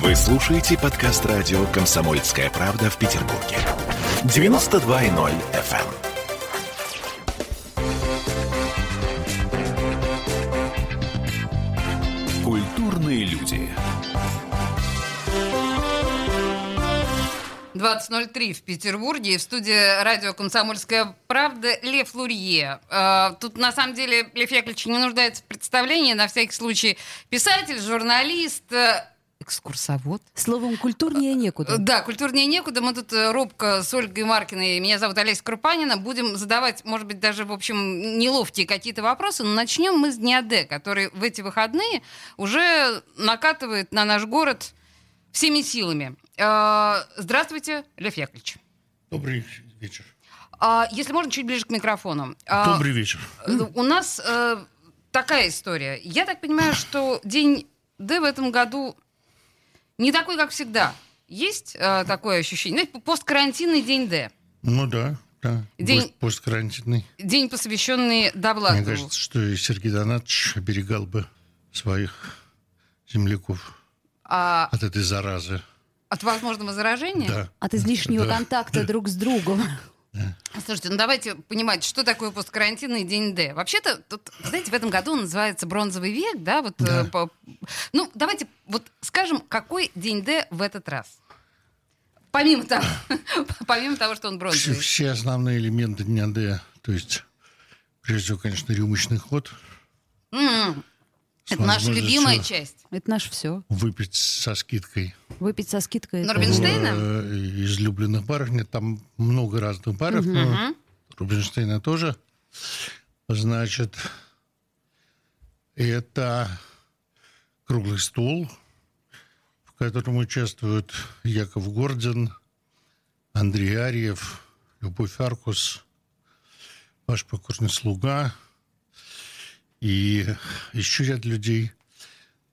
Вы слушаете подкаст радио «Комсомольская правда» в Петербурге. 92.0 FM. Культурные люди. 20.03 в Петербурге. В студии радио «Комсомольская правда» Лев Лурье. Э, Тут, на самом деле, Лев Яковлевич не нуждается в представлении. На всякий случай писатель, журналист, э, экскурсовод. Словом, культурнее некуда. Да, культурнее некуда. Мы тут э, робко с Ольгой Маркиной, меня зовут Олеся Крупанина, будем задавать, может быть, даже, в общем, неловкие какие-то вопросы. Но начнем мы с Дня Д, который в эти выходные уже накатывает на наш город всеми силами. Э, Здравствуйте, Лев Яковлевич. Добрый вечер. А, Если можно, чуть ближе к микрофону. А, Добрый вечер. э, У нас такая история. Я так понимаю, что День Д в этом году не такой, как всегда. Есть э, такое ощущение? Ну, посткарантинный День Д. Ну да, да. День- Пост- Посткарантинный. День, посвященный Мне Довлатову. кажется, что и Сергей Донатович оберегал бы своих земляков А, от этой заразы. от возможного заражения? Да. От излишнего Да. контакта друг с другом. Слушайте, ну давайте понимать, что такое посткарантинный день Д. Вообще-то, тут, знаете, в этом году он называется бронзовый век, да? Вот, Да. э, по- Ну, давайте вот скажем, какой день Д в этот раз? Помимо того, помимо того, что он Все, бронзовый. все основные элементы дня Д, то есть, прежде всего, конечно, рюмочный ход. С Это наша возможностью любимая часть. Это наше все. Выпить со скидкой Выпить со скидкой. Норбинштейна? э, из любленных баров. Нет, там много разных баров, но Мгм. Рубинштейна тоже. Значит, это круглый стол, в котором участвуют Яков Гордин, Андрей Арьев, Любовь Аркус, ваш покорный слуга и еще ряд людей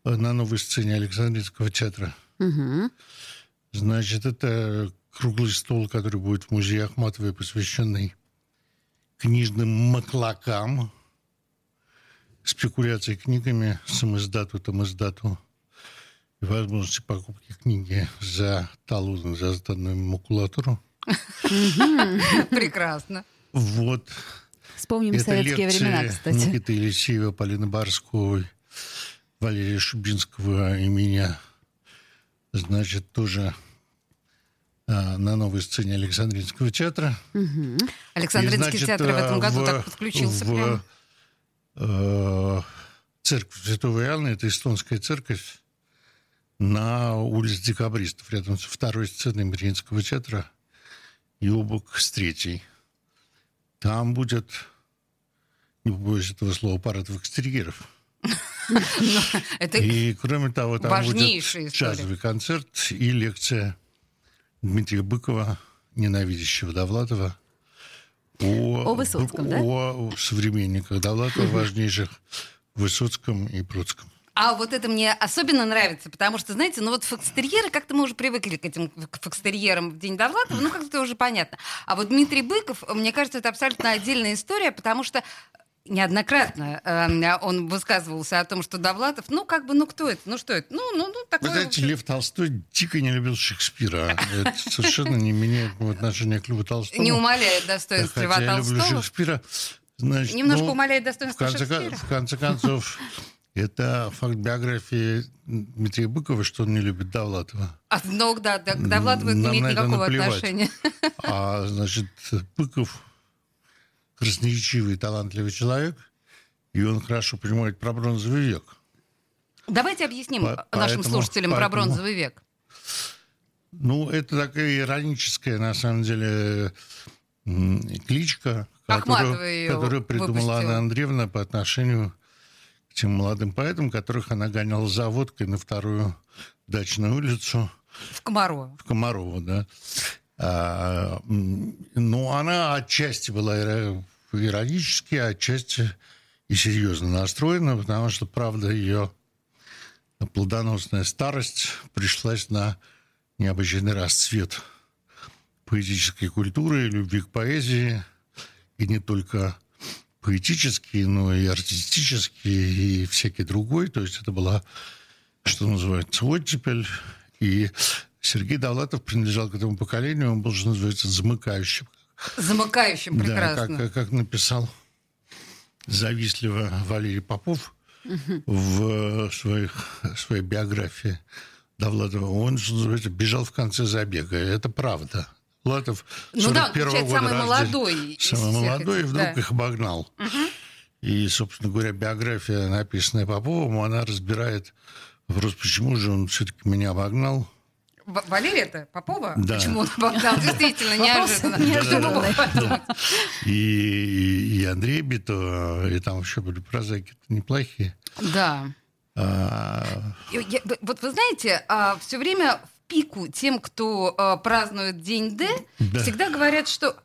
на новой сцене Александринского театра. Мгм. Значит, это круглый стол, который будет в музее Ахматовой, посвященный книжным маклакам, спекуляции книгами, самоиздату, тамоиздату и возможности покупки книги за талон, за сданную макулатуру. Прекрасно. Вот. Вспомним Это советские лекции времена, кстати. Никиты Елисеева, Полины Барской, Валерия Шубинского и меня. Значит, тоже а, на новой сцене Александринского театра. Александринский И, значит, театр в этом э, году в- так подключился в, прям. э, церковь Святого Иоанна, это эстонская церковь, на улице Декабристов, рядом с второй сценой Мариинского театра, и обок с третьей. Там будет, не побоюсь этого слова, парад экстерьеров. Это И, кроме того, там будет джазовый концерт и лекция Дмитрия Быкова, ненавидящего Довлатова, о, О Высоцком, да? о современниках Довлатова, важнейших Высоцком и Пруцком. А вот это мне особенно нравится, потому что, знаете, ну вот фокстерьеры, как-то мы уже привыкли к этим к фокстерьерам в День Довлатова, ну как-то уже понятно. А вот Дмитрий Быков, мне кажется, это абсолютно отдельная история, потому что неоднократно э, он высказывался о том, что Довлатов, ну как бы, ну кто это, ну что это, ну, ну, ну Вы такое... знаете, в общем, Лев Толстой дико не любил Шекспира. Это совершенно не меняет моего отношения к Льву Толстому. не умаляет достоинства Льва Хотя я люблю Толстого. Шекспира. Значит, Немножко ну, умаляет в достоинство конце, Шекспира. в конце концов, это факт биографии Дмитрия Быкова, что он не любит Довлатова. А, ну да, да, к Довлатову это не Нам имеет никакого наплевать. отношения. А, значит, Быков красноречивый, талантливый человек, и он хорошо понимает про бронзовый век. Давайте объясним По- нашим поэтому- слушателям про поэтому- бронзовый век. Ну, это такая ироническая, на самом деле, кличка, Ахматова которую, которую придумала выпустила. Анна Андреевна по отношению тем молодым поэтам, которых она гоняла за водкой на вторую дачную улицу В Комарово. в Комарово, да. А, ну, она отчасти была иро- иронически, отчасти и серьезно настроена, потому что, правда, ее плодоносная старость пришлась на необычайный расцвет поэтической культуры, любви к поэзии, и не только поэтический, но и артистический, и всякий другой. То есть это была, что называется, оттепель. И Сергей Довлатов принадлежал к этому поколению, он был, что называется, замыкающим. Замыкающим, прекрасно. Да, как, как написал завистливо Валерий Попов в своих, своей биографии Довлатова, он, что называется, бежал в конце забега. Это правда. Латов ну да, года самый рождения, молодой. Самый молодой, и вдруг да. их обогнал. Угу. И, собственно говоря, биография, написанная Поповым, она разбирает вопрос, почему же он все-таки меня обогнал. Валерия это Попова? Да. Почему он обогнал? Действительно, неожиданно. И, Андрей Бито, и там еще были прозаики неплохие. Да. А, Я- вот вы знаете, все время в пику тем, кто а, празднует День Д, Да. всегда говорят, что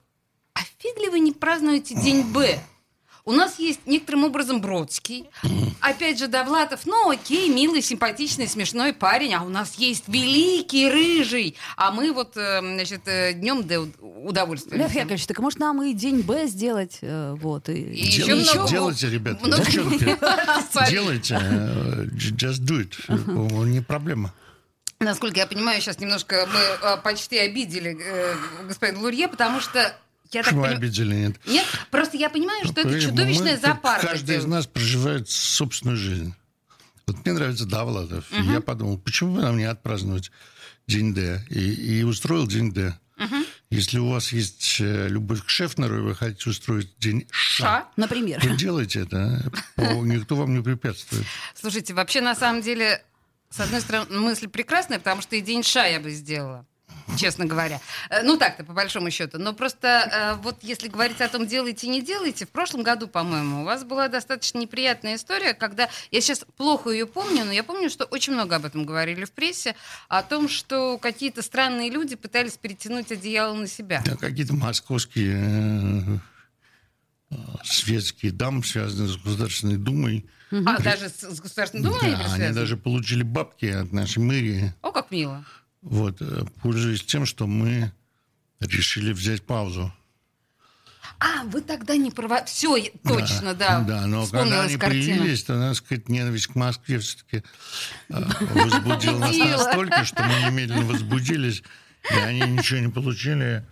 а фиг ли вы не празднуете День Б? У нас есть некоторым образом Бродский, опять же Довлатов, ну окей, милый, симпатичный, смешной парень, а у нас есть великий рыжий, а мы вот, э, значит, днем Д удовольствия. Лев Яковлевич, так может нам и день Б сделать? э, Вот, и... И еще делайте, много- делайте, ребята, много- делайте. э, Just do it. Не проблема. Насколько я понимаю, сейчас немножко мы э, почти обидели э, господина Лурье, потому что я так понимаю... обидели? Нет. Нет, просто я понимаю, что это Понимаете, чудовищная запарка. Каждый из нас проживает собственную жизнь. Вот мне нравится Давлатов. И я подумал, почему бы нам не отпраздновать День Д? И, и устроил День Д. Если у вас есть э, любовь к Шефнеру, и вы хотите устроить День Ша, Ша. Например. то делайте это. а? Никто вам не препятствует. Слушайте, вообще, на самом деле, с одной стороны, мысль прекрасная, потому что и день ша я бы сделала. Честно говоря. Э, Ну так-то, по большому счету. Но просто э, вот если говорить о том, делайте, не делайте, в прошлом году, по-моему, у вас была достаточно неприятная история, когда, я сейчас плохо ее помню, но я помню, что очень много об этом говорили в прессе, о том, что какие-то странные люди пытались перетянуть одеяло на себя. Да, какие-то московские э, светские дамы, связанные с Государственной Думой. А даже с, с Государственной Думой они Да, они даже получили бабки от нашей мэрии. О, как мило. Вот, э, пользуясь тем, что мы решили взять паузу. А, вы тогда не права... Все, точно, да. Да, но когда они картина. появились, то, надо сказать, ненависть к Москве все-таки возбудила нас настолько, что мы немедленно возбудились, и они ничего не получили.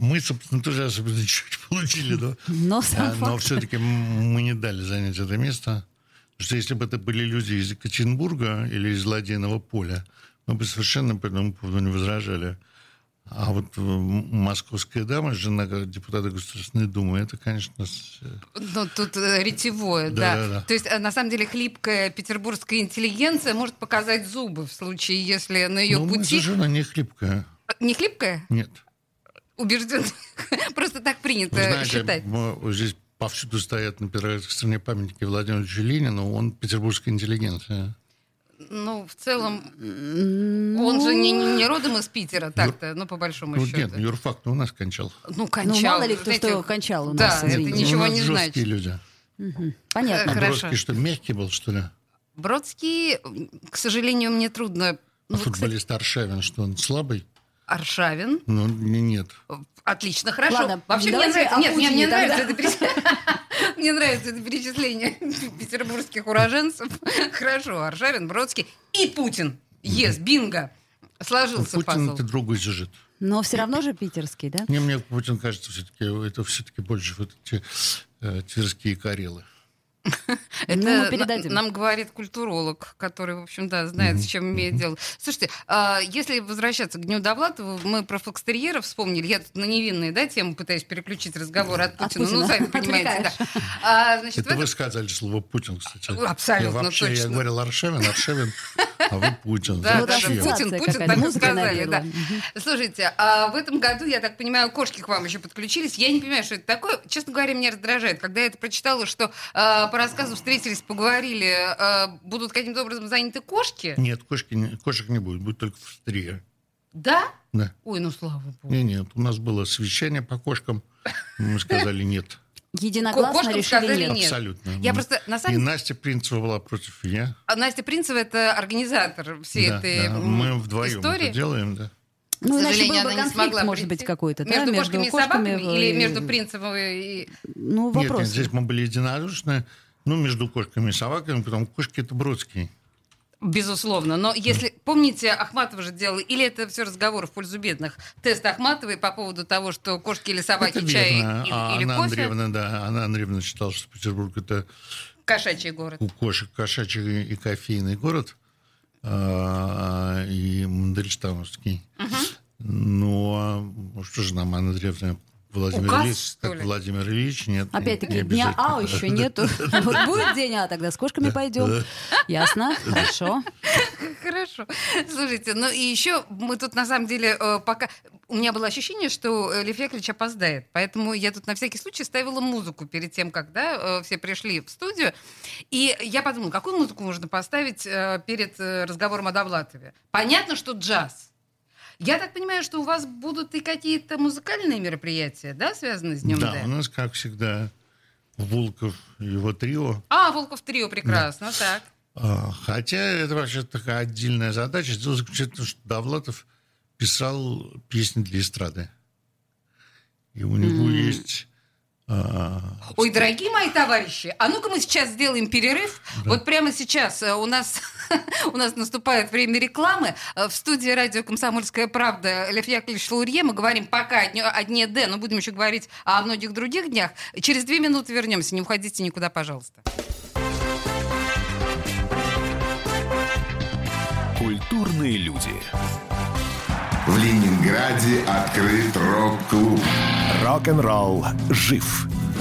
Мы, собственно, тоже особенно ничего не получили, да. Но Но факт. все-таки мы не дали занять это место. Что если бы это были люди из Екатеринбурга или из Ладейного поля, мы бы совершенно по этому поводу не возражали. А вот э, московская дама, жена депутата Государственной Думы, это, конечно, э, Ну, тут э, ретевое, Да, да. да, да. То есть, на самом деле, хлипкая петербургская интеллигенция может показать зубы в случае, если на ее ну, мы пути... жена не хлипкая. Не хлипкая? Нет. Убежден. Просто так принято Вы знаете, считать. здесь повсюду стоят на Петроградской стране памятники Владимиру Ильичу Ленину, он петербургская интеллигенция. Ну, в целом, он же не, не- не родом из Питера, так-то, ну, по большому Ну, счету. нет, юрфак у нас кончал. Ну, кончал. Ну, мало ли кто знаете, что кончал у да, нас, это извините. ничего у нас не жесткие значит. люди. Понятно. Э, А Хорошо. Бродский что, мягкий был, что ли? Бродский, к сожалению, мне трудно... А Ну, кстати, футболист Аршавин, что он слабый? Аршавин. Ну, не- нет. Отлично, хорошо. Ладно, Вообще мне нравится, о нет, мне, мне нравится это перечисление. Мне нравится это перечисление петербургских уроженцев. Хорошо, Аршавин, Бродский и Путин. Ес, бинго. Ну, Сложился Путин пазл. это другой сюжет. Но все равно же питерский, да? Не, мне Путин кажется, все-таки это все-таки больше вот эти э, тверские карелы. Это Ну, мы передадим. нам говорит культуролог, который, в общем, да, знает, с чем имеет дело. Слушайте, а, если возвращаться к Дню Довлатова, мы про фокстерьеров вспомнили. Я тут на невинные, да, тему пытаюсь переключить разговор от От Путина. Ну, сами понимаете, да. А, значит, Это этом- вы сказали слово Путин, кстати. Абсолютно я вообще, точно. Я говорил Аршавин, Аршавин, а вы Путин. Да, Путин, Путин, так и сказали, да. Слушайте, а в этом году, я так понимаю, кошки к вам еще подключились. Я не понимаю, что это такое. Честно говоря, меня раздражает. Когда я это прочитала, что по рассказу встретились, поговорили, а, будут каким-то образом заняты кошки. Нет, кошки, не- кошек не будет, будет только фостерьер. Да? Да. Ой, ну слава богу. Не, нет, у нас было совещание по кошкам, мы сказали нет. Единогласно Кошкам решили сказали нет. нет. Абсолютно. Я просто, на И самом деле, Настя Принцева была против, и я. а Настя Принцева это организатор всей Да, этой да, м, Мы вдвоем истории. это делаем, да. Ну, К иначе сожалению, был бы она не смогла может быть, какой-то, да, Между кошками и собаками э, или между Принцевой и... Ну, Нет, вопрос. нет, здесь мы были единодушны. Ну, между кошками и собаками, потому кошки это Бродский. Безусловно. Но если, помните, Ахматова же делала, или это все разговор в пользу бедных, тест Ахматовой по поводу того, что кошки или собаки, Это чай верно. или, А или Анна кофе, Андреевна, да, Анна Андреевна считала, что Петербург это кошачий город. у кошек кошачий и кофейный город, и Мандельштамовский. Ну, а что же нам, Анна Андреевна, Владимир Указ, Ильич, ли? Владимир Ильич, нет. не Опять-таки, дня А еще нету. Вот будет день А, тогда с кошками пойдем. Ясно, хорошо. Хорошо. Слушайте, ну и еще мы тут на самом деле э, пока... У меня было ощущение, что э, Лев Яковлевич опоздает. Поэтому я тут на всякий случай ставила музыку перед тем, когда э, все пришли в студию. И я подумала, какую музыку можно поставить перед разговором о Довлатове? Понятно, что джаз. Я так понимаю, что у вас будут и какие-то музыкальные мероприятия, да, связанные с Днем Да, Д? у нас, как всегда, Волков и его трио. А, Волков трио, прекрасно, так. А, Хотя это вообще такая отдельная задача. Дело заключается в том, что Довлатов писал песни для эстрады. И у него есть... а, Ой, дорогие мои товарищи, а ну-ка мы сейчас сделаем перерыв. Вот прямо сейчас э, у нас, у нас наступает время рекламы. Э, В студии радио «Комсомольская правда» Лев Яковлевич Лаурье. Мы говорим пока о дне, о дне Д, но будем еще говорить о многих других днях. Через две минуты вернемся. Не уходите никуда, пожалуйста. Культурные люди. В Ленинграде открыт рок-клуб. Рок-н-ролл жив.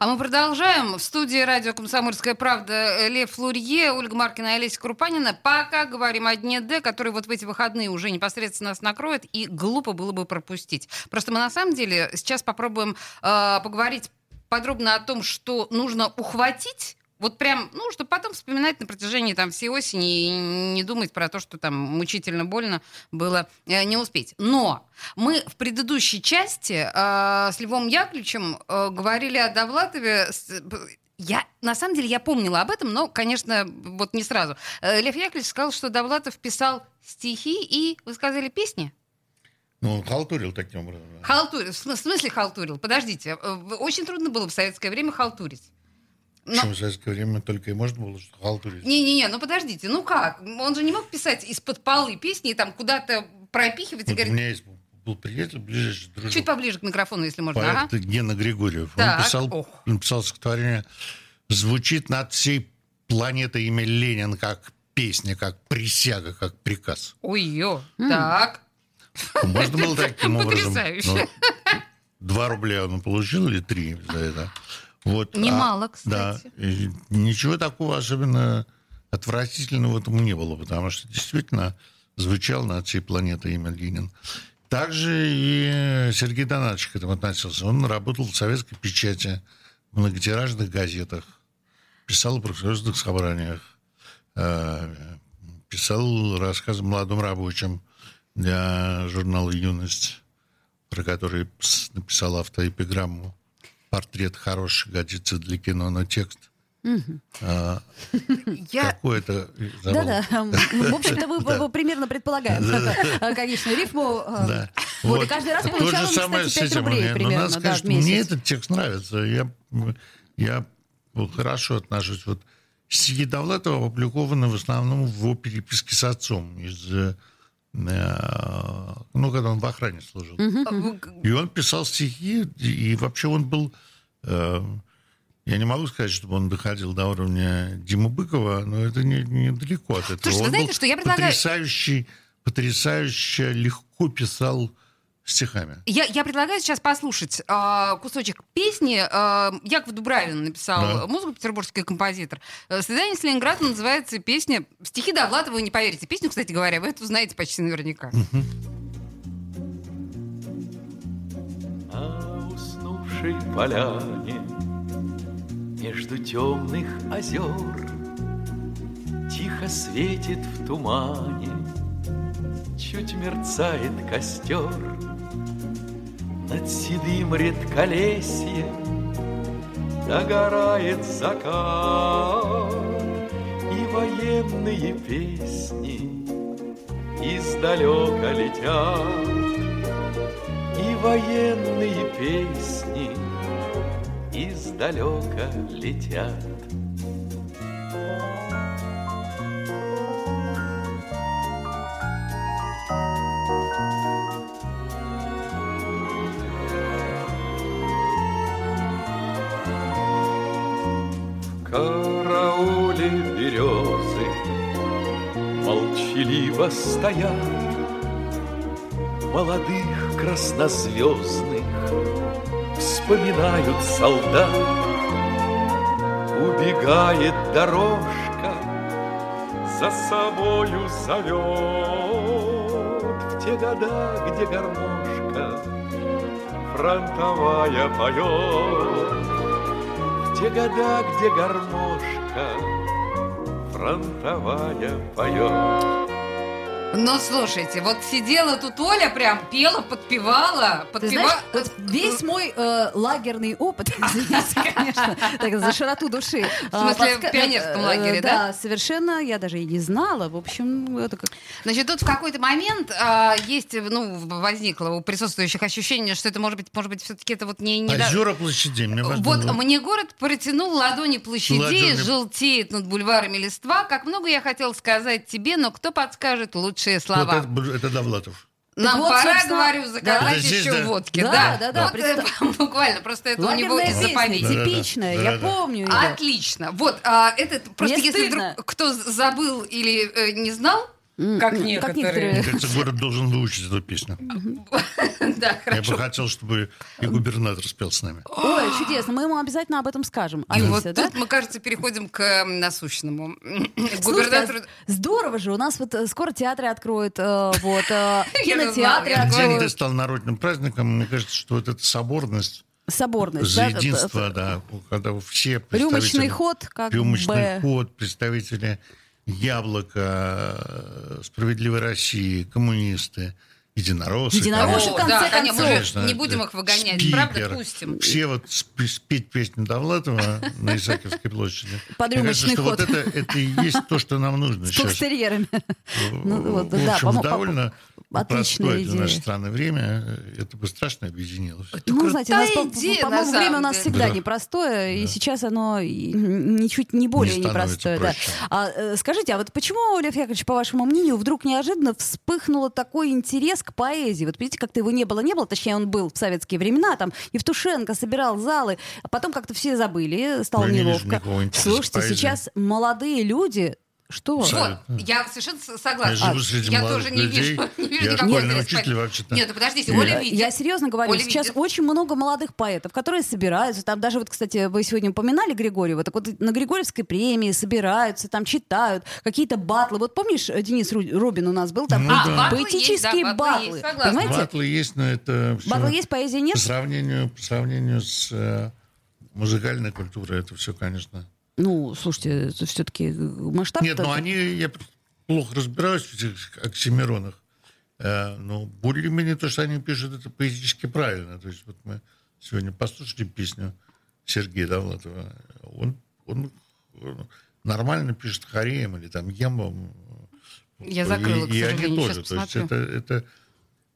А мы продолжаем. В студии радио «Комсомольская правда» Лев Лурье, Ольга Маркина и Олеся Крупанина. Пока говорим о Дне Д, который вот в эти выходные уже непосредственно нас накроет, и глупо было бы пропустить. Просто мы на самом деле сейчас попробуем э, поговорить подробно о том, что нужно ухватить вот прям, ну, чтобы потом вспоминать на протяжении там всей осени и не думать про то, что там мучительно больно было э, не успеть. Но мы в предыдущей части э, с Львом Яковлевичем э, говорили о Довлатове. с- я, на самом деле, я помнила об этом, но, конечно, вот не сразу. Э, Лев Яковлевич сказал, что Довлатов писал стихи и, вы сказали, песни? Ну, он халтурил таким образом. Халтурил. В см- в смысле халтурил? Подождите. э, Очень трудно было в советское время халтурить. Но- Причем в советское время только и можно было что халтурить. Не-не-не, ну подождите, ну как? Он же не мог писать из-под полы песни и там куда-то пропихивать и Вот у говорить... меня есть был приятель, ближайший дружок. Чуть поближе к микрофону, если можно. поэт Ага. Гена Григорьев. Так, Он писал, ох. написал стихотворение «Звучит над всей планетой имя Ленин как песня, как присяга, как приказ». Ой-ё, так. Можно было таким образом. Потрясающе. Ну, Два рубля он получил или три за это. Вот. Немало, А, кстати. Да. И ничего такого особенно отвратительного в этом не было, потому что действительно звучал над всей планетой имя Ленин. Также и Сергей Донатович к этому относился. Он работал в советской печати, в многотиражных газетах, писал о профсоюзных собраниях, э, писал рассказы молодым рабочим для журнала «Юность», про который написал автоэпиграмму «Портрет хороший годится для кино, но текст». А, Я... Какой это? забыл. Да-да. В общем-то, вы примерно предполагаем э, конечную рифму. Да. Вот, и каждый раз То получал же он, самое кстати, с 5 этим. рублей но примерно, да, в что мне месяц. этот текст нравится. Я, я хорошо отношусь. Вот стихи Довлатова опубликованы в основном в его переписке с отцом. Из, э, ну, когда он в охране служил. И он писал стихи, и вообще он был... э, я не могу сказать, чтобы он доходил до уровня Димы Быкова, но это не- недалеко от этого. Слушайте, вы он знаете, был что я предлагаю- потрясающий, потрясающе легко писал стихами. Я, я предлагаю сейчас послушать э, кусочек песни. Э, Яков Дубравин написал Да. музыку, петербургский композитор. Э, «Свидание с Ленинградом» называется песня... Стихи Довлатова, вы не поверите. Песню, кстати говоря, вы эту знаете почти наверняка. На уснувшей поляне Между темных озер Тихо светит в тумане Чуть мерцает костер Над седым редколесьем Догорает закат И военные песни Издалека летят и военные песни издалека летят. Молчаливо стоят молодых краснозвездных. Вспоминают солдат Убегает дорожка За собою зовет. В те года, где гармошка Фронтовая поет. В те года, где гармошка Фронтовая поет Но слушайте, вот сидела тут Оля, прям пела, подпевала, Ты подпевала. знаешь, вот весь мой э, лагерный опыт, извините, конечно, так, за широту души. В смысле, в пионерском лагере, да? Да, совершенно, я даже и не знала. В общем, это как... Значит, тут в какой-то момент а, есть, ну, возникло у присутствующих ощущение, что это может быть, может быть, все-таки это вот не... не до- Озера площадей, мне важно Вот было. мне город протянул ладони площадей, Ладони. желтеет над бульварами листва. Как много я хотел сказать тебе, но кто подскажет лучшие Вот слова? это, б- это Довлатов. Нам вот, пора, собственно, говорю, заказать да. Еще да. водки. Да, Да, да, да, Вот, буквально, просто это у него из. Да-да-да. типичная, я Да-да-да. помню ее. Отлично. Вот, а, этот, просто Мне если стыдно. вдруг кто забыл или э, не знал, как Как некоторые. Мне кажется, город должен выучить эту песню. Да, Я хорошо. бы хотел, чтобы и губернатор спел с нами. Ой, чудесно, мы ему обязательно об этом скажем. И вот тут мы, кажется, переходим к насущному. Слушайте, Губернатору... а здорово же, у нас вот э, скоро театры откроют, э, вот, э, Я кинотеатры я откроют, стал народным праздником. Мне кажется, что вот эта соборность соборность. за да, единство, да, когда все Рюмочный представители- ход, как Рюмочный бы. ход, представители Яблока, э, Справедливой России, коммунисты, единороссы. Единороссы, конечно. в конце да, конечно, концов. уже не будем их выгонять, Спикер. правда, пустим. Все вот сп- спеть песню Довлатова на Исаакиевской площади. Под Мне кажется, рюмочный что ход. вот это, это и есть то, что нам нужно С сейчас. фокстерьерами. Ну, вот, в да, общем, довольно отличная простое для идея. нашей страны время. Это бы страшно объединилось. Ну, знаете, у нас, по- идея, по-моему, на время у нас всегда Да. непростое, и сейчас оно ничуть не более Не непростое. Да. А, э, скажите, а вот почему, Лев Яковлевич, по вашему мнению, вдруг неожиданно вспыхнул такой интерес к поэзии? Вот видите, как-то его не было, не было, точнее, он был в советские времена, там Евтушенко собирал залы, а потом как-то все забыли, стало Ну, не неловко. к Слушайте, поэзии. сейчас молодые люди... Что? Вот, я совершенно согласна. Я живу среди я молодых тоже не людей. вижу, не вижу Я никакого интереса. учитель вообще-то. Нет, ну подождите, Оля видит. Я серьезно говорю, Оля сейчас видит. очень много молодых поэтов, которые собираются. Там даже вот, кстати, вы сегодня упоминали Григорьева, так вот на Григорьевской премии собираются, там читают какие-то батлы. Вот помнишь, э, Денис Ру- Рубин у нас был там? Ну А, да. батлы есть, Поэтические да, батлы есть, батлы. согласна. Понимаете? Батлы есть, но это всё Батлы есть, поэзии нет? По сравнению, по сравнению с э, музыкальной культурой, это все, конечно. Ну, слушайте, все-таки масштаб... Нет, ну они, я плохо разбираюсь в этих оксимиронах. Э, но более-менее то, что они пишут, это поэтически правильно. То есть вот мы сегодня послушали песню Сергея Довлатова. Он, он, он нормально пишет хореем или там ембом. Я закрыла, и, к и они сожалению, тоже. То есть это, это...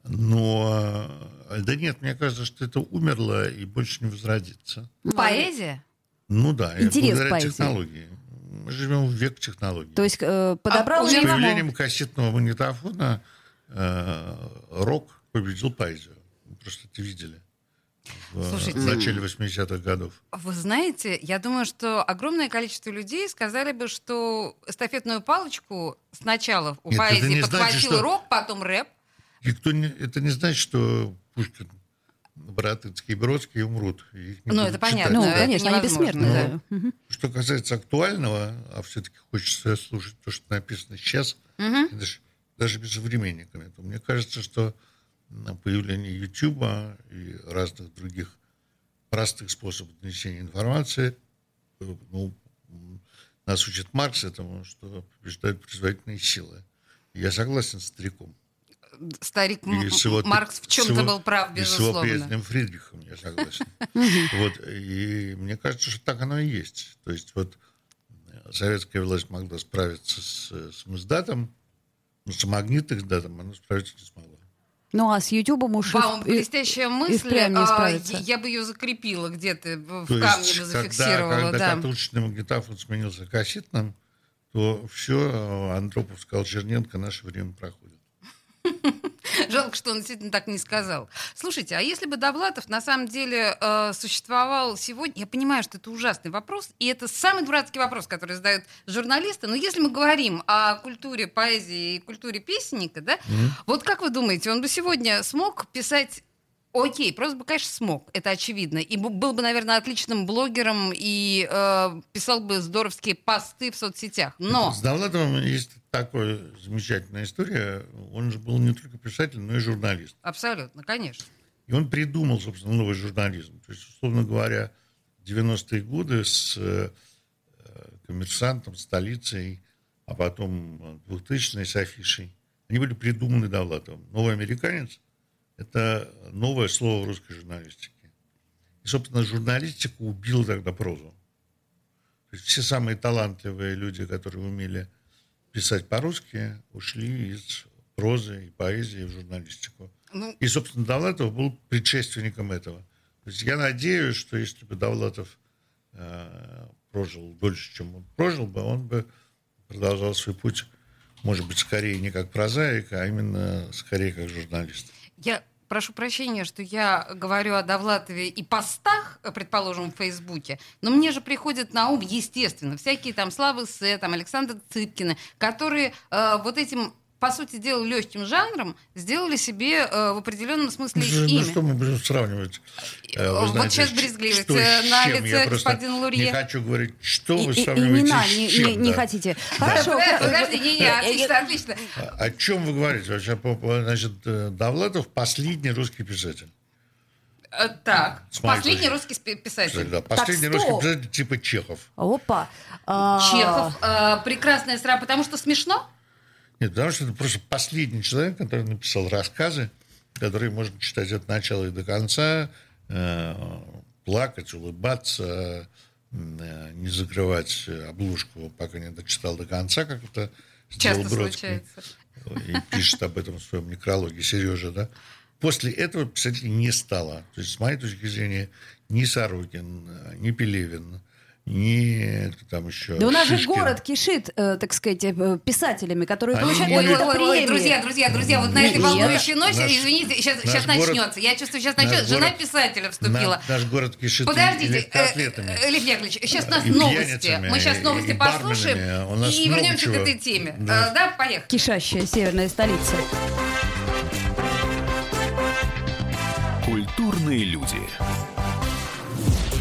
Но... э, Да нет, мне кажется, что это умерло и больше не возродится. Поэзия? Ну да, и Интерес благодаря поэзии. технологии. Мы живем в век технологий. То есть э, подобрал А, С появлением кассетного магнитофона э, рок победил поэзию. Просто это видели. В, Слушайте. в начале 80-х годов. Вы знаете, я думаю, что огромное количество людей сказали бы, что эстафетную палочку сначала у Нет, поэзии не значит, подхватил что- рок, потом рэп, Никто не, это не значит, что Пушкин, Боротынский и Бродский умрут. Ну, это понятно. Ну, конечно, они бессмертны, да. да. Что касается актуального, а все-таки хочется слушать то, что написано сейчас, и даже, даже без современниками, то мне кажется, что на появление Ютуба и разных других простых способов донесения информации, ну, нас учит Маркс этому, что побеждают производительные силы. Я согласен с стариком. Старик М- И с его- Маркс в с чем-то его- был прав, и с его безусловно. Фридрихом, я согласен. Вот, и мне кажется, что так оно и есть. То есть вот э, советская власть могла справиться с, э, с Моздатом, но с магнитом она справиться не смогла. Ну а с Ютубом уж... и Вау, в- блестящая мысль. впрямь не а, я бы ее закрепила где-то в То камне есть, бы когда, зафиксировала. когда да. катушечный магнитофон сменился кассетным, то все, Андропов сказал, Черненко, наше время проходит. Жалко, что он действительно так не сказал. Слушайте, а если бы Довлатов на самом деле э, существовал сегодня, я понимаю, что это ужасный вопрос, и это самый дурацкий вопрос, который задают журналисты, но если мы говорим о культуре поэзии и культуре песенника, да, вот как вы думаете, он бы сегодня смог писать Окей, просто бы, конечно, смог, это очевидно. И был бы, наверное, отличным блогером и э, писал бы здоровские посты в соцсетях. Но С Довлатовым есть такая замечательная история. Он же был не только писатель, но и журналист. абсолютно, конечно. И он придумал, собственно, новый журнализм. То есть, условно говоря, 90-е годы с э, э, коммерсантом, столицей, а потом 2000-е с афишей, они были придуманы Довлатовым. Новый американец – это новое слово в русской журналистике. И, собственно, журналистика убила тогда прозу. То есть все самые талантливые люди, которые умели писать по-русски, ушли из прозы и поэзии в журналистику. Ну, И, собственно, Довлатов был предшественником этого. То есть я надеюсь, что если бы Довлатов э, прожил дольше, чем он прожил бы, он бы продолжал свой путь, может быть, скорее не как прозаик, а именно скорее как журналист. Я прошу прощения, что я говорю о Довлатове и постах, предположим, в Фейсбуке, но мне же приходят на ум, естественно, всякие там Славы Сэ, там Александр Цыпкина, которые э, вот этим по сути дела, легким жанром сделали себе э, в определенном смысле Ну, имя. ну, что мы будем сравнивать? Э, вы Вот знаете, сейчас ч- брезгливость, что э, на чем? лице Я господина Лурье. Не хочу говорить, что И- вы и- и сравниваете имена с не, чем. не- не да. хотите. Хорошо. Подожди, не, не, отлично, отлично. А О чем вы говорите? Значит, э, Довлатов последний русский писатель. Э, Так, последний русский писатель. Да, последний стоп. русский писатель типа Чехов. Опа. А, Чехов. э, прекрасная страна, потому что смешно? Нет, потому что это просто последний человек, который написал рассказы, которые можно читать от начала и до конца, э, плакать, улыбаться, э, не закрывать обложку, пока не дочитал до конца, как это сделал Часто Бродский. случается. И пишет об этом в своем некрологе Сережа, да. После этого писателей не стало. То есть, с моей точки зрения, ни Сорокин, э, ни Пелевин, кто там еще. Да у нас же Шишкин. город кишит, э, так сказать, э, писателями, которые Они получают Ой, ой, ой, ой, друзья, друзья, друзья, вот на этой Нет. волнующей ноте, Наш- извините, сейчас, наш сейчас город- начнется. Я чувствую, сейчас начнется. Жена город- писателя вступила. На- наш город кишит Подождите, э, э, Лев Яковлевич, сейчас у нас И новости. Мы сейчас новости и послушаем и много вернемся к чего. этой теме. Да. Э, Да, поехали. Кишащая северная столица. Культурные люди.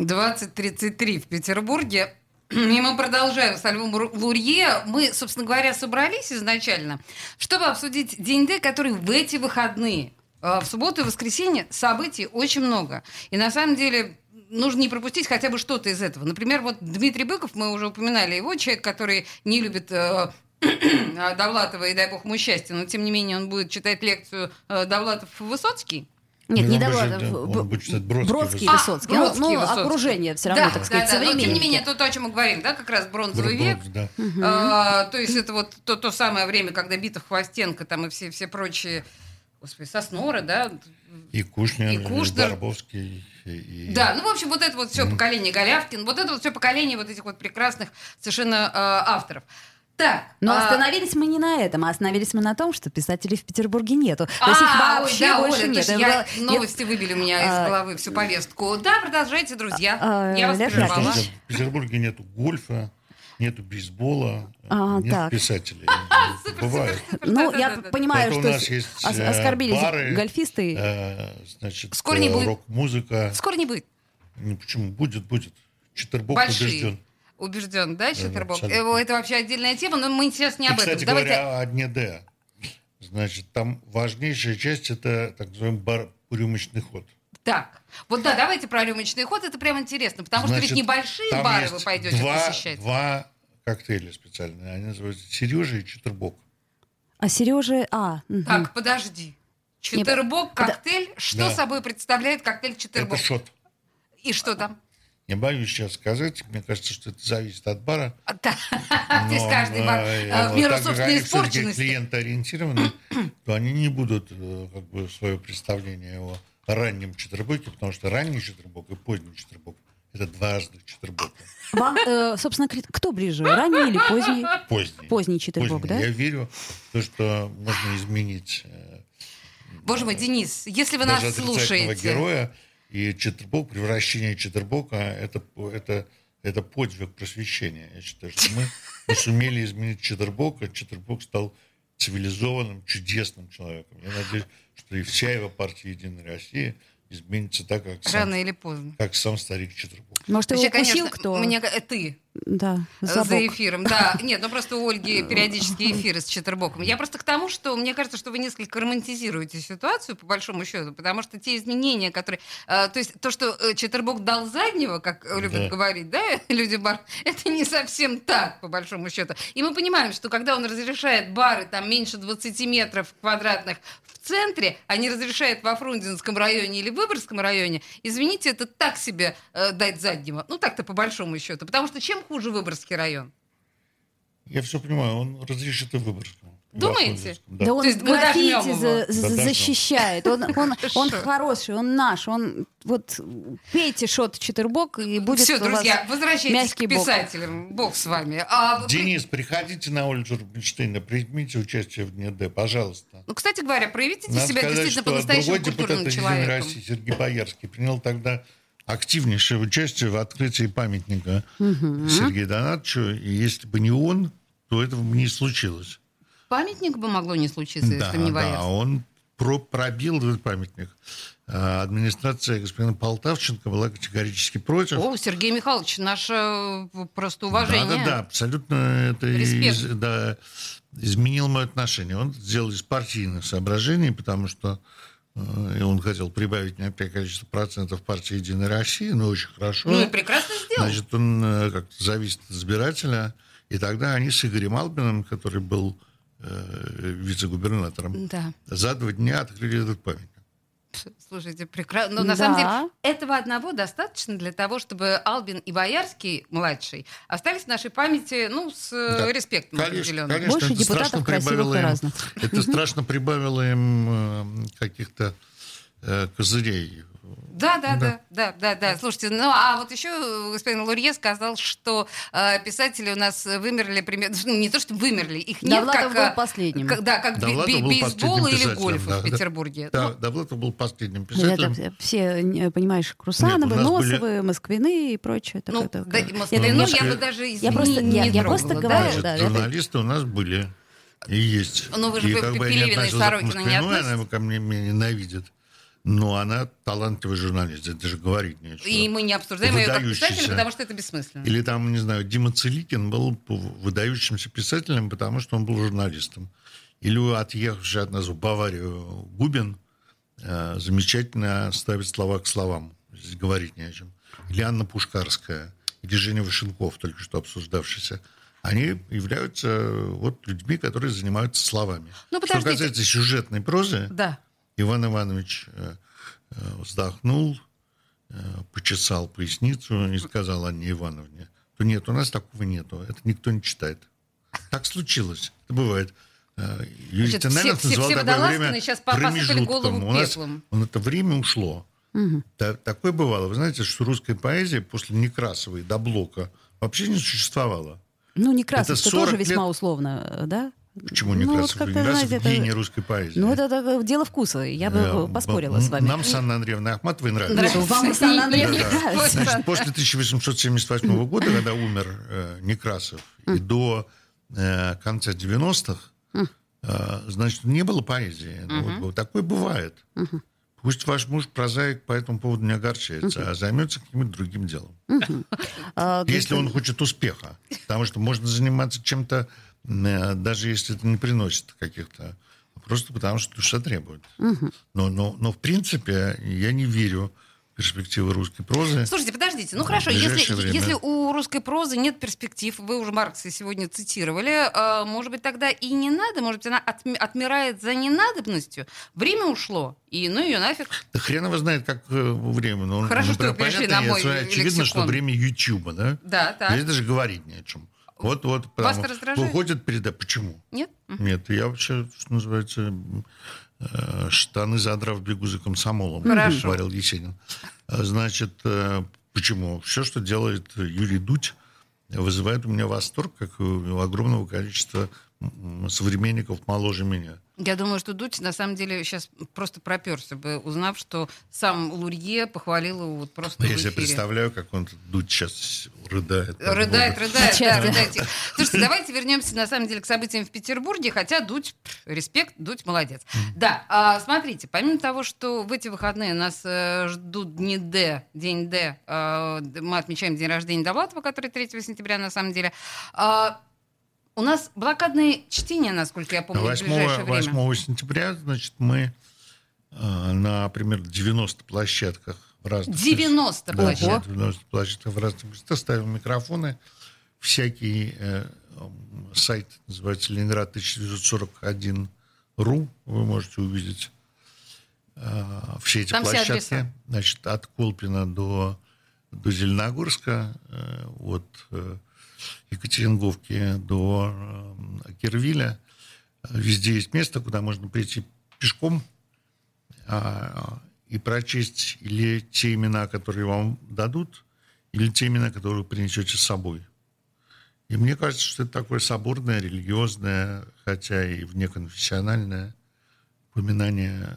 20.33 в Петербурге. И мы продолжаем с Альвом Лурье. Мы, собственно говоря, собрались изначально, чтобы обсудить День Д, который в эти выходные. Э, В субботу и воскресенье событий очень много. И на самом деле нужно не пропустить хотя бы что-то из этого. Например, вот Дмитрий Быков, мы уже упоминали его, человек, который не любит э, Довлатова и дай бог ему счастья, но тем не менее он будет читать лекцию э, Довлатов-Высоцкий. Нет, Ну, не Довлатов. Бродский, Бродский, А, Высоцкий. Ну, Бродский, ну, Высоцкий. окружение все равно, да, так сказать, да, да. Но тем не менее, то, то, о чем мы говорим, да, как раз бронзовый Бро- век. да. А, то есть это вот то, то самое время, когда битов Хвостенко там и все, все прочие господи, Соснора, да? И Кушнер, И и Кушнер. Барбовский. И, и- Да, ну, в общем, вот это вот все поколение Голявкин, вот это вот все поколение вот этих вот прекрасных совершенно э, авторов. Так. Но а, остановились мы не на этом, а остановились мы на том, что писателей в Петербурге нету. То А, есть их ой, вообще да, больше Оля, нет. я- нет. новости выбили у меня из А, головы всю повестку. Да, продолжайте, друзья. А, я вас прервала. В Петербурге нету гольфа, нету бейсбола, А, нет так. писателей. Бывает. Ну, я понимаю, что есть э, оскорбились бары, гольфисты. э, значит, Скоро не э, будет. рок-музыка. Скоро не будет. Ну, почему? Будет, будет. Четвербок Большие. убежден. Убежден, да, Четербок? Э, Это вообще отдельная тема, но мы сейчас не И, об этом. кстати Давайте... говоря, о дне Д. Значит, там важнейшая часть – это так называемый бар рюмочный ход. Так, вот да, давайте про рюмочный ход, это прям интересно, потому что ведь Значит, небольшие там бары есть вы пойдете два, посещать. Два коктейля специальные. Они называются Сережа и Четвербок. А Сережа... А, мгм. Так, подожди. Четырбок, это- коктейль. Что Да. собой представляет коктейль Это четырбок? шот. И что там? Не боюсь сейчас сказать. Мне кажется, что это зависит от бара. А, да. То есть Но, каждый бар в меру собственной они всё-таки испорченности. клиентоориентированы, то они не будут э, как бы свое представление о раннем четвербоке, потому что ранний четвербок и поздний четвербок – это два разных четвербока. Вам, э, собственно, кто ближе, ранний или поздний? Поздний. Поздний четвербок, Поздний. да? Я верю в то, что можно изменить э, Боже мой, Денис, если вы нас слушаете... героя. И Четвербок, превращение Четвербока это, это, это подвиг просвещения. Я считаю, что мы, мы сумели изменить Четвербока. Четвербок стал цивилизованным, чудесным человеком. Я надеюсь, что и вся его партия «Единая Россия» изменится так, как сам, Рано или поздно. как сам старик Четвербок. Может, его Вообще, укусил конечно, кто? Мне, э, ты Да, э, за за эфиром. Да, нет, ну просто у Ольги периодически эфиры с Четербоком. Я просто к тому, что мне кажется, что вы несколько романтизируете ситуацию, по большому счету, потому что те изменения, которые... э, то есть то, что Четербок дал заднего, как любят Да. говорить, да, люди бар, это не совсем так, по большому счету. И мы понимаем, что когда он разрешает бары там меньше 20 метров квадратных в центре, а не разрешает во Фрунзенском районе или Выборгском районе, извините, это так себе э, дать заднего. Ну так-то по большому счету. Потому что чем хуже Выборгский район? Я все понимаю, он разрешит и Выборгскому. Думаете? Да. Да он есть граффити за- за- Да, защищает. Он, он, он хороший, он наш. Он вот пейте шот Четербок и будет Все, у вас друзья, возвращайтесь мягкий к писателям. Бог с вами. А, Денис, приходите на улицу Рубинштейна, примите участие в Дне Д, пожалуйста. ну, кстати говоря, проявите Надо себя сказать, действительно что по-настоящему культурным человеком. России Сергей Боярский принял тогда активнейшее участие в открытии памятника Сергею Донатовичу. И если бы не он, то этого бы не случилось. Памятник бы могло не случиться, Да, если бы не да, он про- пробил этот памятник. А Администрация господина Полтавченко была категорически против. О, Сергей Михайлович, наше э, просто уважение. Да, да, да, абсолютно это из- да, изменил мое отношение. Он сделал из партийных соображений, потому что э, и он хотел прибавить некоторое количество процентов партии «Единой России», ну, очень хорошо. Ну и прекрасно сделал. Значит, он э, как-то зависит от избирателя. И тогда они с Игорем Албиным, который был э, вице-губернатором, Да. за два дня открыли этот памятник. Слушайте, прекрасно. Но на Да. самом деле этого одного достаточно для того, чтобы Албин и Боярский, младший, остались в нашей памяти, ну, с э, Да. респектом Конечно, определенным. конечно, Больше это депутатов страшно красивых прибавило и им- разных. Это страшно прибавило им э, каких-то э, козырей. Да, да, да, да, да, да. Слушайте, ну а вот еще господин Лурье сказал, что э, писатели у нас вымерли примерно, ну, не то что вымерли, их нет Довлатов как, был э, последним. как- да, как был бейсбол или гольф да, в. Петербурге. Да, Ну, Довлатов был последним Это писателем. все, э, понимаешь, Крусановы, Нет, нас были- Носовы, Москвины и прочее. ну, такое, да, такое. Москвы, Нет, ну, я- я бы даже извини, я просто- не я- я просто да? говорю, Значит, да, это- журналисты у нас были и есть. Ну, вы же и как бы я Пелевиной и Сорокину не относитесь? она ко мне меня ненавидит. Но она талантливый журналист, это даже говорить нечего. И мы не обсуждаем ее как писателя, потому что это бессмысленно. Или там, не знаю, Дима Целикин был выдающимся писателем, потому что он был журналистом. Или отъехавший от нас в Баварию Губин э, замечательно ставит слова к словам. Здесь говорить не о чем. Или Анна Пушкарская, или Женя Вышенков, только что обсуждавшийся. Они являются э, вот людьми, которые занимаются словами. Ну, что подождите. касается сюжетной прозы, Да. Иван Иванович э, э, вздохнул, э, почесал поясницу и сказал Анне Ивановне, то нет, у нас такого нету, это никто не читает. Так случилось, это бывает. Юрий Значит, все- Тимофеев все- называл все такое время сейчас промежутком. У нас он это время ушло. Та- такое бывало. Вы знаете, что русская поэзия после Некрасовой до Блока вообще не существовала. Ну, Некрасов, Это это тоже 40 весьма лет- условно, да? Почему Ну, вот Некрасов? как-то, Некрасов это- гений русской поэзии. Ну, это, это дело вкуса. Я бы Э, э, поспорила м- с вами. Нам с Анной Андреевной Ахматовой нравится. Нет, вам с Анной Андреевной нравится. нет, Значит, после 1878 года, когда умер э, Некрасов, и до э, конца 90-х, э, значит, не было поэзии. Ну, вот, вот такое бывает. Пусть ваш муж прозаик по этому поводу не огорчается, а займется каким-нибудь другим делом. А, Если он хочет успеха. Потому что можно заниматься чем-то, даже если это не приносит каких-то... Просто потому что душа требует. Но, но, но в принципе я не верю перспективы русской прозы. Слушайте, подождите, ну хорошо, если, время. если у русской прозы нет перспектив, вы уже Маркса сегодня цитировали, э, может быть, тогда и не надо, может быть, она отми- отмирает за ненадобностью, время ушло, и ну ее нафиг. Да хрен его знает, как э, время. Но, Хорошо, что вы перешли понятно, на мой я- Очевидно, что лексикон. время Ютуба, да? Да, так. Здесь даже говорить не о чем. Вот, вот. Вас это раздражает? Выходит переда. Почему? Нет? Нет, я вообще, что называется, э, штаны задрав бегу за комсомолом, Хорошо. говорил Есенин. А, Значит, э, почему? Все, что делает Юрий Дудь, вызывает у меня восторг, как у огромного количества современников моложе меня. Я думаю, что Дудь на самом деле сейчас просто проперся бы, узнав, что сам Лурье похвалил его вот просто в я себе представляю, как он Дудь сейчас рыдает. Рыдает, Бога. рыдает, да, рыдайте. Слушайте, давайте вернемся на самом деле к событиям в Петербурге, хотя Дудь, респект, Дудь молодец. Да, а, смотрите, помимо того, что в эти выходные нас э, ждут дни Д, день Д, э, мы отмечаем день рождения Довлатова, который 3 сентября на самом деле, а, у нас блокадные чтения, насколько я помню, в 8, ближайшее время. 8 сентября, значит, мы э, на, примерно 90 площадках в разных... 90 Да, площадок. 90 площадках в разных местах ставим микрофоны. Всякий э, сайт называется Ленинград 1941.ру. Вы можете увидеть э, все эти Там площадки. Значит, от Колпина до, до Зеленогорска, э, от э, Екатеринговки до э, Кирвиля. Везде есть место, куда можно прийти пешком а, и прочесть или те имена, которые вам дадут, или те имена, которые вы принесете с собой. И мне кажется, что это такое соборное, религиозное, хотя и внеконфессиональное упоминание э,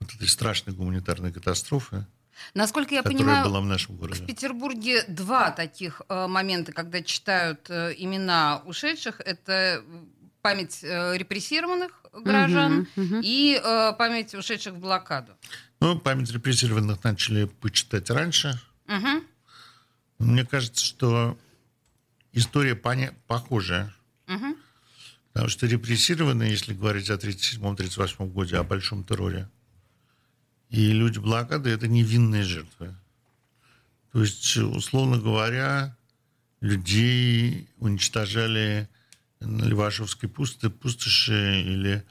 вот этой страшной гуманитарной катастрофы, Насколько я понимаю, была в нашем В городе. Петербурге два таких э, момента, когда читают э, имена ушедших. Это память э, репрессированных граждан Мгм, мгм. и э, память ушедших в блокаду. Ну, память репрессированных начали почитать раньше. Мгм. Мне кажется, что история поня- похожая. Мгм. Потому что репрессированные, если говорить о 1937-1938 году, о большом терроре, и люди блокады – это невинные жертвы. То есть, условно говоря, людей уничтожали на Левашевской пусто- пустоши или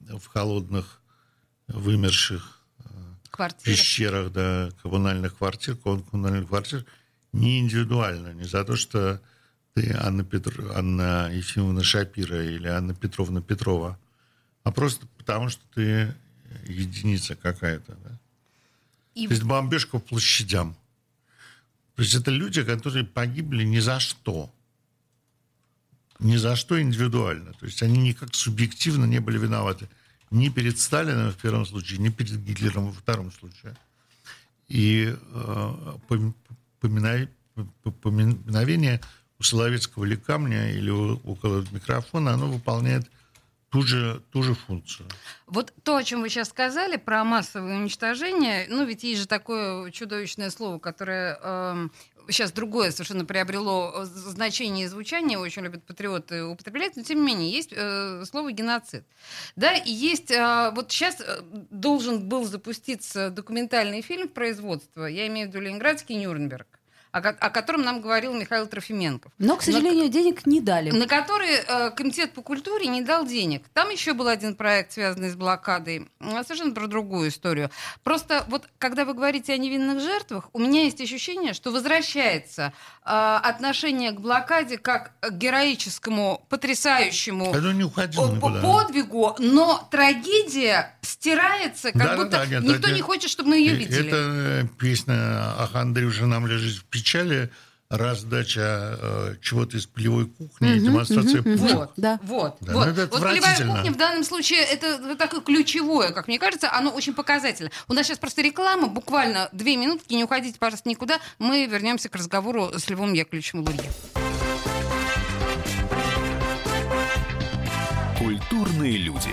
в холодных, вымерших Квартира. пещерах, да, коммунальных квартир, ком- коммунальных квартир, не индивидуально, не за то, что ты Анна, Петр... Анна Ефимовна Шапира или Анна Петровна Петрова, а просто потому, что ты единица какая-то. Да? И То есть бомбежка по площадям. То есть это люди, которые погибли ни за что. Ни за что индивидуально. То есть они никак субъективно не были виноваты. Ни перед Сталином в первом случае, ни перед Гитлером во втором случае. И э, поминовение у Соловецкого или камня или у- около микрофона, оно выполняет ту же, ту же функцию. Вот то, о чем вы сейчас сказали, про массовое уничтожение, ну ведь есть же такое чудовищное слово, которое эм, сейчас другое совершенно приобрело э, значение и звучание, очень любят патриоты употреблять, но тем не менее есть э, слово геноцид. Да, и есть, э, вот сейчас э, должен был запуститься документальный фильм в производство, я имею в виду Ленинградский Нюрнберг, о, ко- о котором нам говорил Михаил Трофименков. Но, к сожалению, денег не дали. На который э, Комитет по культуре не дал денег. Там еще был один проект, связанный с блокадой. А, Совершенно про другую историю. Просто вот, когда вы говорите о невинных жертвах, у меня есть ощущение, что возвращается э, отношение к блокаде как к героическому, потрясающему подвигу, но трагедия стирается, как Да-да-да, будто нет, никто это- не хочет, чтобы мы ее Э, видели. Это э, песня «Ах, Андрюша, нам лежит в печали», раздача э, чего-то из полевой кухни и демонстрация пушек. Вот, Да. вот, Да, вот. ну это вот полевая кухня в данном случае это такое ключевое, как мне кажется, оно очень показательно. У нас сейчас просто реклама, буквально две минутки, не уходите, пожалуйста, никуда. Мы вернемся к разговору с Львом Яковлевичем Лурье. Культурные люди.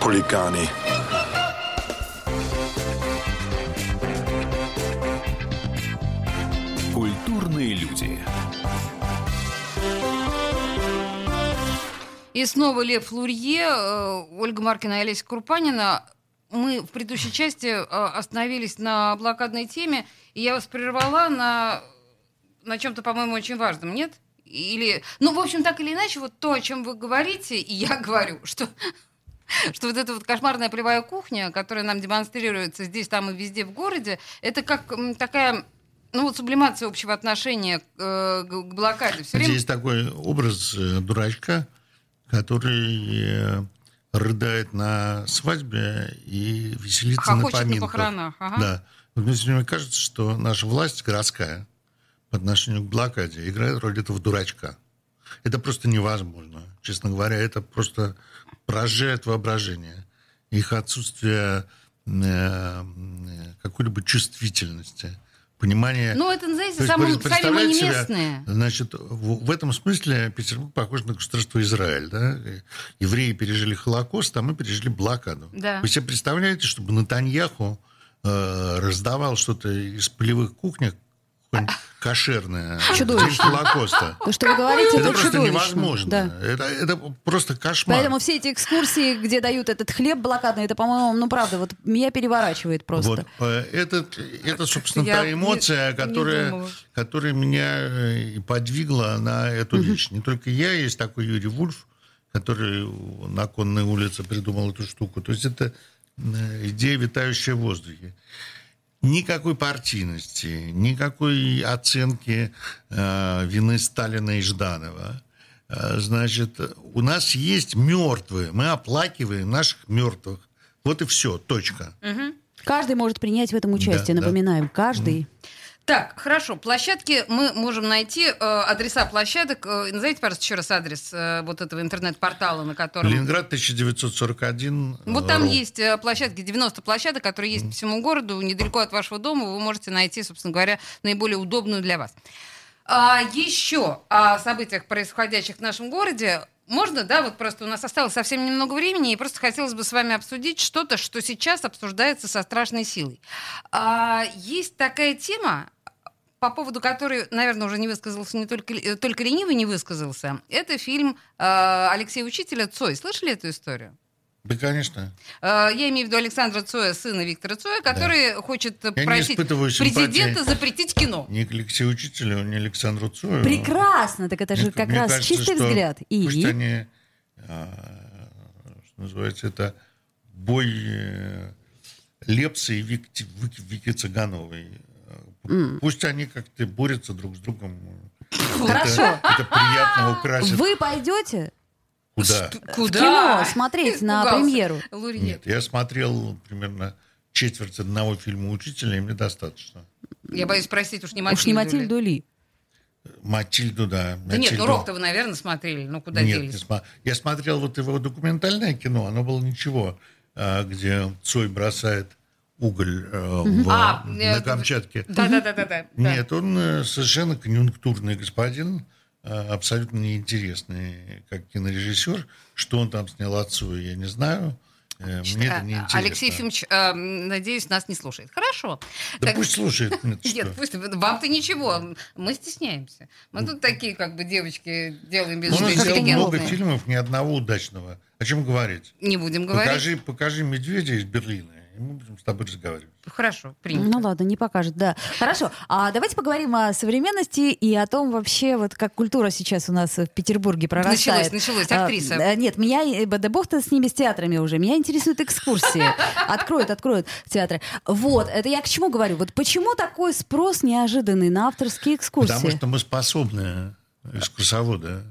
Хулиганы. Культурные люди. И снова Лев Лурье, э, Ольга Маркина и Олеся Крупанина. Мы в предыдущей части э, остановились на блокадной теме, и я вас прервала на, на чем-то, по-моему, очень важном, нет? Или, ну, в общем, так или иначе, вот то, о чем вы говорите, и я говорю, что что вот эта вот кошмарная полевая кухня, которая нам демонстрируется здесь, там и везде в городе, это как такая, ну вот сублимация общего отношения к, э, к блокаде. Все время Есть такой образ э, дурачка, который э, рыдает на свадьбе и веселится на Хохочет на поминках. похоронах, ага. Да. Вот мне все время кажется, что наша власть городская по отношению к блокаде играет роль этого дурачка. Это просто невозможно. Честно говоря, это просто поражает воображение. Их отсутствие э, э, какой-либо чувствительности, понимания. Ну, это, знаете, самым- сами мы не местные. Значит, в, в этом смысле Петербург похож на государство Израиль. Да? Евреи пережили Холокост, а мы пережили блокаду. Да. Вы себе представляете, чтобы Натаньяху э, раздавал что-то из полевых кухнях, кошерное, Чудовищно. Холокоста? То, что вы говорите, это, Это просто чудовищно. невозможно. Да. Это, это просто кошмар. Поэтому все эти экскурсии, где дают этот хлеб блокадный, это, по-моему, ну правда, вот меня переворачивает просто. Вот, э, этот, это, собственно, Я та эмоция, не- которая, не которая меня э, и подвигла на эту вещь. Не только я, есть такой Юрий Вульф, который на Конной улице придумал эту штуку. То есть это э, идея, витающая в воздухе. Никакой партийности, никакой оценки э, вины Сталина и Жданова. Э, значит, у нас есть мертвые, мы оплакиваем наших мертвых. Вот и все, точка. Каждый может принять в этом участие, Да, да. напоминаем, каждый. Так, хорошо. Площадки мы можем найти. э, адреса площадок. Э, назовите, пожалуйста, еще раз адрес э, вот этого интернет-портала, на котором... Ленинград 1941. Вот там ру. есть э, площадки, 90 площадок, которые есть по всему городу. Недалеко от вашего дома вы можете найти, собственно говоря, наиболее удобную для вас. А еще о событиях, происходящих в нашем городе. Можно, да, вот просто у нас осталось совсем немного времени, и просто хотелось бы с вами обсудить что-то, что сейчас обсуждается со страшной силой. А, есть такая тема, по поводу которой, наверное, уже не высказался не только, э, только ленивый не высказался. Это фильм э, Алексея Учителя «Цой». Слышали эту историю? Да, конечно. Э, Я имею в виду Александра Цоя, сына Виктора Цоя, который хочет Я не просить президента запретить кино. Ни к Алексею Учителю, ни Александру Цою. Прекрасно, так это же Мне- как мне раз кажется, чистый что взгляд. И Пусть они, а, что называется, это бой Лепса и Вики, Вики, Вики Цыгановой. М. Пусть они как-то борются друг с другом. Хорошо. Это, это приятно украсит. Вы пойдете? Куда? Куда? кино смотреть на премьеру. Нет, я смотрел примерно четверть одного фильма «Учителя», и мне достаточно. Я боюсь спросить, уж не Матильду Уж не? Матильду ли? Матильду, да. Да нет, ну Матильду. Рок-то вы, наверное, смотрели. Ну куда Нет, делись? не сма- я смотрел вот его документальное кино, оно было ничего, а, где Цой бросает уголь э, в- А, на э, Камчатке. Да-да-да-да. Нет, он э, совершенно конъюнктурный господин, э, абсолютно неинтересный как кинорежиссер. Что он там снял отцу, я не знаю. Мне это А, не интересно. Алексей Ефимович, э, надеюсь, нас не слушает. Хорошо. Да Так- пусть слушает. Нет, Нет, пусть вам-то ничего. Мы стесняемся. Мы тут такие, как бы, девочки делаем без Он сделал много фильмов, ни одного удачного. О чем говорить? Не будем говорить. Покажи, покажи медведя из Берлина, мы будем с тобой разговаривать. Хорошо, принято. Ну ладно, не покажет, да. Хорошо, а давайте поговорим о современности и о том вообще, вот как культура сейчас у нас в Петербурге прорастает. Началось, началось, А, актриса. да, нет, меня, да бог-то с ними, с театрами уже, меня интересуют экскурсии. Откроют, откроют театры. Вот, это я к чему говорю? Вот почему такой спрос неожиданный на авторские экскурсии? Потому что мы способны, экскурсоводы.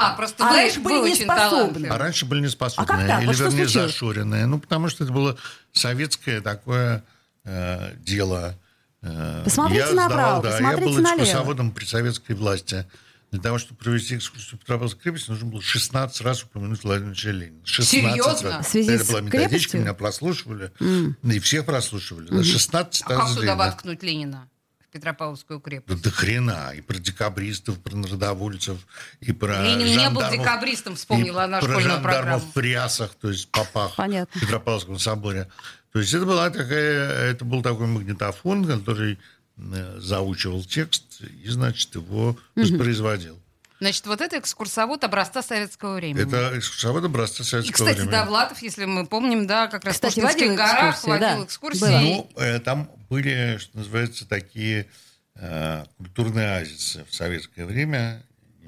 А, просто А раньше были вы не очень способны. талантливы. А раньше были не способны. А как так? Или, Вот вернее, случилось? зашоренные. Ну, потому что это было советское такое э, дело. Э, Посмотрите я направо, сдавал, да, я посмотрите был налево. экскурсоводом при советской власти. Для того, чтобы провести экскурсию Петропавловской крепости, нужно было 16 раз упомянуть Владимира Ильича Ленина. 16 Серьезно? раз. В связи это с была методичка, крепостью? меня прослушивали. М. И всех прослушивали. Да, 16 А раз как туда воткнуть Ленина? В Петропавловскую Да крепость. до хрена. И про декабристов, про народовольцев, и про Ленин не был декабристом, вспомнила она про школьную жандармов программу. в рясах, то есть попах Понятно. в Петропавловском соборе. То есть это, была такая, это был такой магнитофон, который э, заучивал текст и, значит, его воспроизводил. Значит, вот это экскурсовод образца советского времени. Это экскурсовод образца И, советского кстати, времени. Довлатов, если мы помним, да, как раз Кстати, в Пушкинских водил горах экскурсии, водил да. экскурсии. Было. Ну, э, там были, что называется, такие э, культурные оазисы в советское время.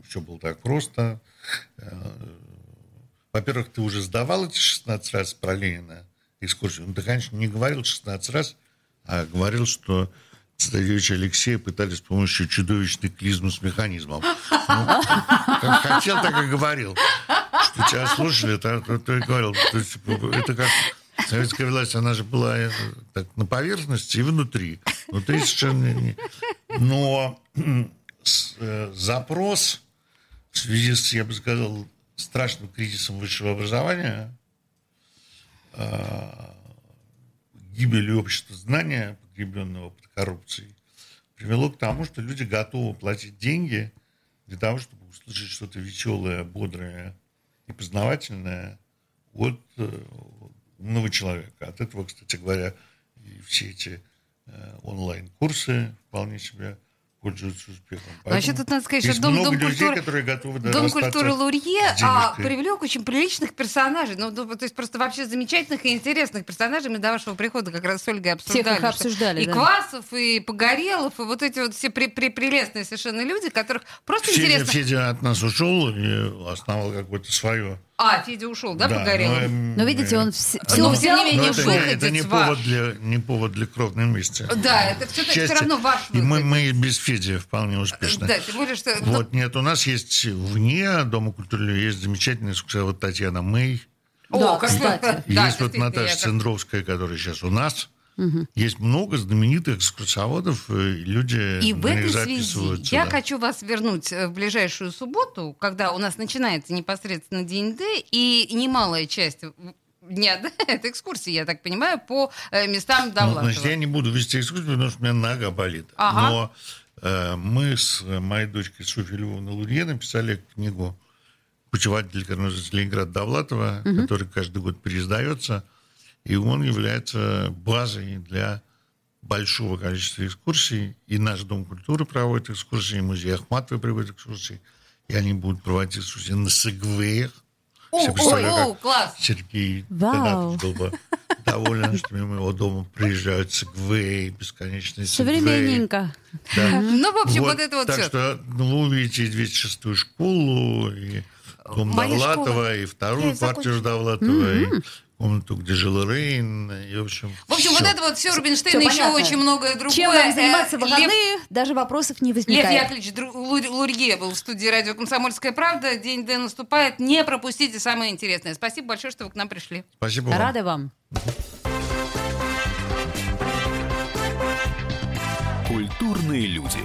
Все было так просто. Э, во-первых, ты уже сдавал эти 16 раз про Ленина экскурсию. Ну, ты, конечно, не говорил 16 раз, а говорил, что цесаревича Алексея пытались с помощью чудовищной клизмы с механизмом. Ну, как хотел, так и говорил. Что тебя слушали, то, и говорил. То есть, это как советская власть, она же была э, так, на поверхности и внутри. Внутри совершенно не... Но э, запрос в связи с, я бы сказал, страшным кризисом высшего образования, э, гибелью общества знания, погребенного под коррупцией, привело к тому, что люди готовы платить деньги для того, чтобы услышать что-то веселое, бодрое и познавательное от э, умного человека. От этого, кстати говоря, и все эти э, онлайн-курсы вполне себе пользуются успехом. Вообще, Поэтому тут надо сказать, что Дом, много Дом людей, культуры, которые готовы Дом культуры Лурье а, привлек очень приличных персонажей. Ну, ну, то есть просто вообще замечательных и интересных персонажей. Мы до вашего прихода как раз с Ольгой обсуждали. Всех их обсуждали, И да. Квасов, и Погорелов, и вот эти вот все при- при- прелестные совершенно люди, которых просто Федя, интересно... Федя от нас ушел и основал какое-то свое. А, Федя ушел, да, Погорелов? но, Но видите, э, он вс- Но всё тем взял, не менее, но это, не, это не ваш. повод, для, не повод для кровной мести. Да, это все-таки все равно ваш И мы, выход. мы без Феди вполне успешны. Да, тем более, что... ну, Вот, нет, у нас есть вне Дома культуры есть замечательная экскурсовод Татьяна Мэй. О, Да, как кстати. Да, есть вот действительно, Наташа Цендровская, которая сейчас у нас. Есть много знаменитых экскурсоводов, и люди И в этой связи я хочу вас вернуть э, в ближайшую субботу, когда у нас начинается непосредственно день Д, и немалая часть дня Д — это экскурсии, я так понимаю, по э, местам Ну, Довлатова. значит, я не буду вести экскурсию, потому что у меня нога болит. Ага. Но э, мы с моей дочкой Софьей Львовной Лурье написали книгу «Путеводитель корноза Ленинграда Довлатова», который каждый год переиздается, и он является базой для большого количества экскурсий. И наш Дом культуры проводит экскурсии, и музей Ахматовой проводит экскурсии, и они будут проводить экскурсии на сегвеях. О, Все ой, о, класс! Сергей Вау. Был бы доволен, что мимо его дома приезжают сегвеи, бесконечные сегвеи. Современненько. Да. Ну, в общем, вот это вот Так всё. что ну, вы увидите и 206-ю школу, и дом Моя Довлатова, школа. и вторую закончу. квартиру Довлатова, и комнату, где жил Рейн. И, в общем, В общем, вот всё. это вот все Рубинштейн, Всё еще понятно. очень многое другое. Чем нам Э, заниматься в Лев- выходные, даже вопросов не Лев возникает. Яковлевич Дру- Лур- Лурье был в студии радио «Комсомольская правда». День Д наступает. Не пропустите самое интересное. Спасибо большое, что вы к нам пришли. Спасибо вам. Рада вам. Культурные люди.